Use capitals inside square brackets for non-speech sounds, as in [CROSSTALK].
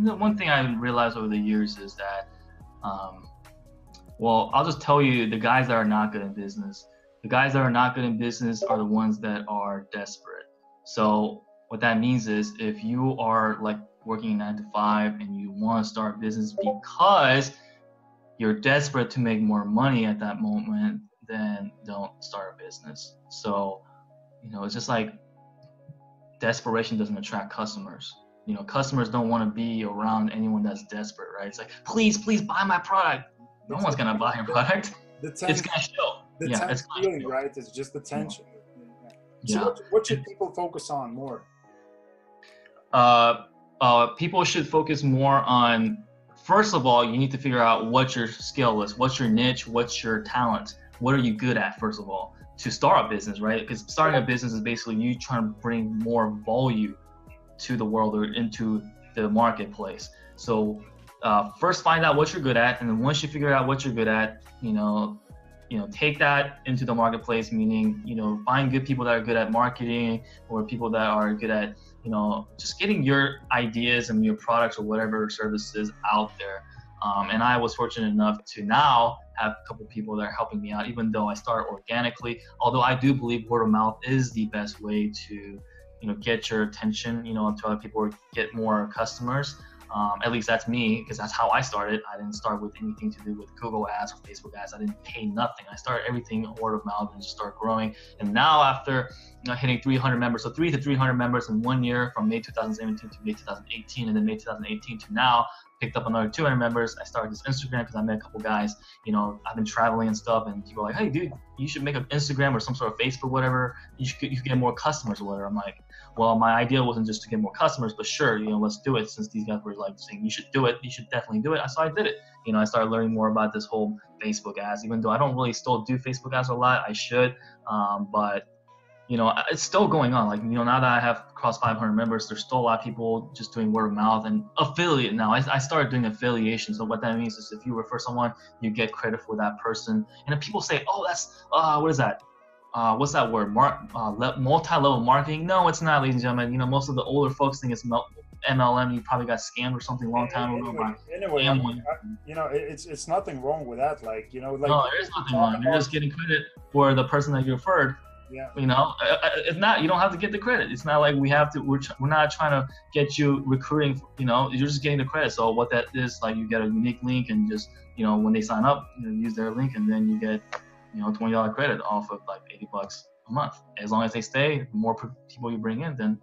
one thing I realized over the years is that, um, well, I'll just tell you the guys that are not good in business. The guys that are not good in business are the ones that are desperate. So what that means is if you are like working nine to five and you want to start a business because you're desperate to make more money at that moment, then don't start a business. So, you know, it's just like desperation doesn't attract customers. You know, customers don't want to be around anyone that's desperate, right? It's like, please, please buy my product. No one's gonna buy your product. The ten- [LAUGHS] it's gonna show. The yeah, it's feeling, right? It's just the tension. Yeah. So what, what should people focus on more? Uh, uh, people should focus more on first of all you need to figure out what your skill is what's your niche what's your talent what are you good at first of all to start a business right because starting a business is basically you trying to bring more volume to the world or into the marketplace. So uh, first find out what you're good at and then once you figure out what you're good at you know you know take that into the marketplace meaning you know find good people that are good at marketing or people that are good at you know just getting your ideas and your products or whatever services out there. Um, and i was fortunate enough to now have a couple people that are helping me out even though i start organically although i do believe word of mouth is the best way to you know get your attention you know to other people or get more customers um, at least that's me, because that's how I started. I didn't start with anything to do with Google ads or Facebook ads. I didn't pay nothing. I started everything word of mouth and just start growing. And now after you know, hitting 300 members, so three to 300 members in one year from May 2017 to May 2018, and then May 2018 to now, picked up another 200 members. I started this Instagram because I met a couple guys. You know, I've been traveling and stuff, and people are like, "Hey, dude, you should make an Instagram or some sort of Facebook, whatever. You should you should get more customers or whatever." I'm like, well, my idea wasn't just to get more customers, but sure, you know, let's do it. Since these guys were like saying you should do it, you should definitely do it. So I did it. You know, I started learning more about this whole Facebook ads. Even though I don't really still do Facebook ads a lot, I should. Um, but you know, it's still going on. Like, you know, now that I have crossed 500 members, there's still a lot of people just doing word of mouth and affiliate now. I, I started doing affiliation. So what that means is if you refer someone, you get credit for that person. And if people say, oh, that's, uh, what is that? uh, what's that word? Mar- uh, multi-level marketing? No, it's not, ladies and gentlemen. You know, most of the older folks think it's MLM. You probably got scammed or something a long time ago. Anyway, anyway you know, it's it's nothing wrong with that. Like, you know, like no, there is nothing wrong. You're just getting credit for the person that you referred. Yeah. You know, uh, uh, if not, you don't have to get the credit. It's not like we have to. We're we're not trying to get you recruiting. You know, you're just getting the credit. So what that is, like, you get a unique link, and just you know, when they sign up, you know, use their link, and then you get you know, twenty dollar credit off of like eighty bucks a month. As long as they stay, the more people you bring in, then